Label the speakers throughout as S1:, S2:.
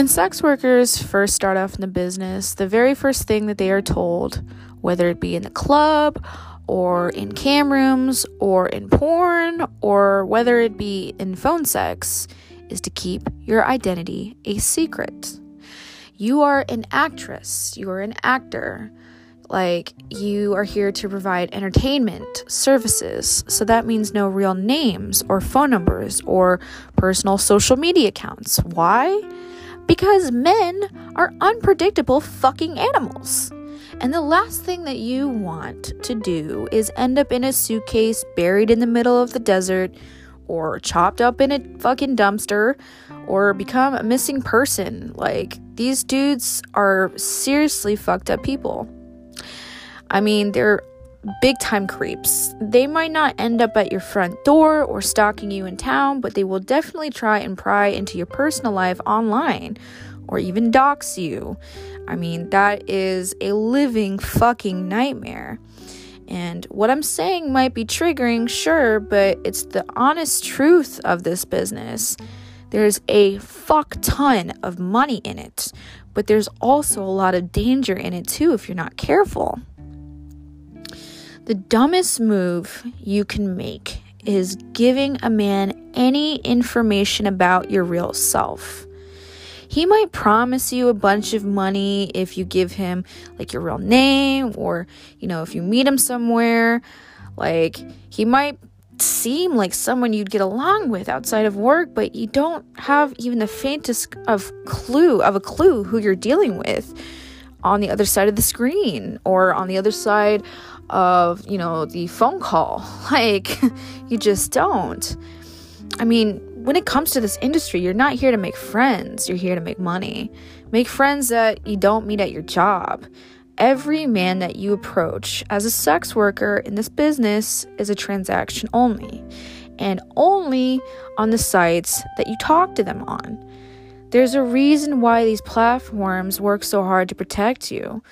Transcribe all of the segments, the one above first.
S1: When sex workers first start off in the business, the very first thing that they are told, whether it be in the club or in cam rooms or in porn or whether it be in phone sex, is to keep your identity a secret. You are an actress, you are an actor. Like, you are here to provide entertainment services. So that means no real names or phone numbers or personal social media accounts. Why? Because men are unpredictable fucking animals. And the last thing that you want to do is end up in a suitcase buried in the middle of the desert or chopped up in a fucking dumpster or become a missing person. Like, these dudes are seriously fucked up people. I mean, they're big time creeps. They might not end up at your front door or stalking you in town, but they will definitely try and pry into your personal life online or even dox you. I mean, that is a living fucking nightmare. And what I'm saying might be triggering, sure, but it's the honest truth of this business. There's a fuck ton of money in it, but there's also a lot of danger in it too if you're not careful. The dumbest move you can make is giving a man any information about your real self. He might promise you a bunch of money if you give him like your real name or, you know, if you meet him somewhere. Like, he might seem like someone you'd get along with outside of work, but you don't have even the faintest of clue of a clue who you're dealing with on the other side of the screen or on the other side of, you know, the phone call. Like, you just don't. I mean, when it comes to this industry, you're not here to make friends, you're here to make money. Make friends that you don't meet at your job. Every man that you approach as a sex worker in this business is a transaction only, and only on the sites that you talk to them on. There's a reason why these platforms work so hard to protect you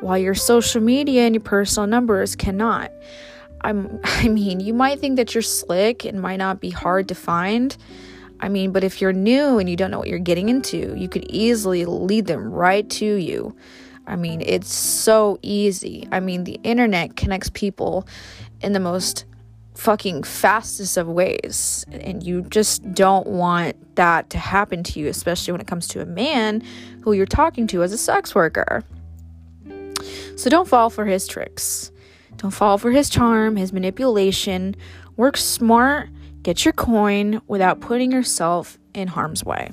S1: while your social media and your personal numbers cannot. I'm, I mean, you might think that you're slick and might not be hard to find. I mean, but if you're new and you don't know what you're getting into, you could easily lead them right to you. I mean, it's so easy. I mean, the internet connects people in the most fucking fastest of ways. And you just don't want that to happen to you, especially when it comes to a man who you're talking to as a sex worker. So don't fall for his tricks. Don't fall for his charm, his manipulation. Work smart, get your coin without putting yourself in harm's way.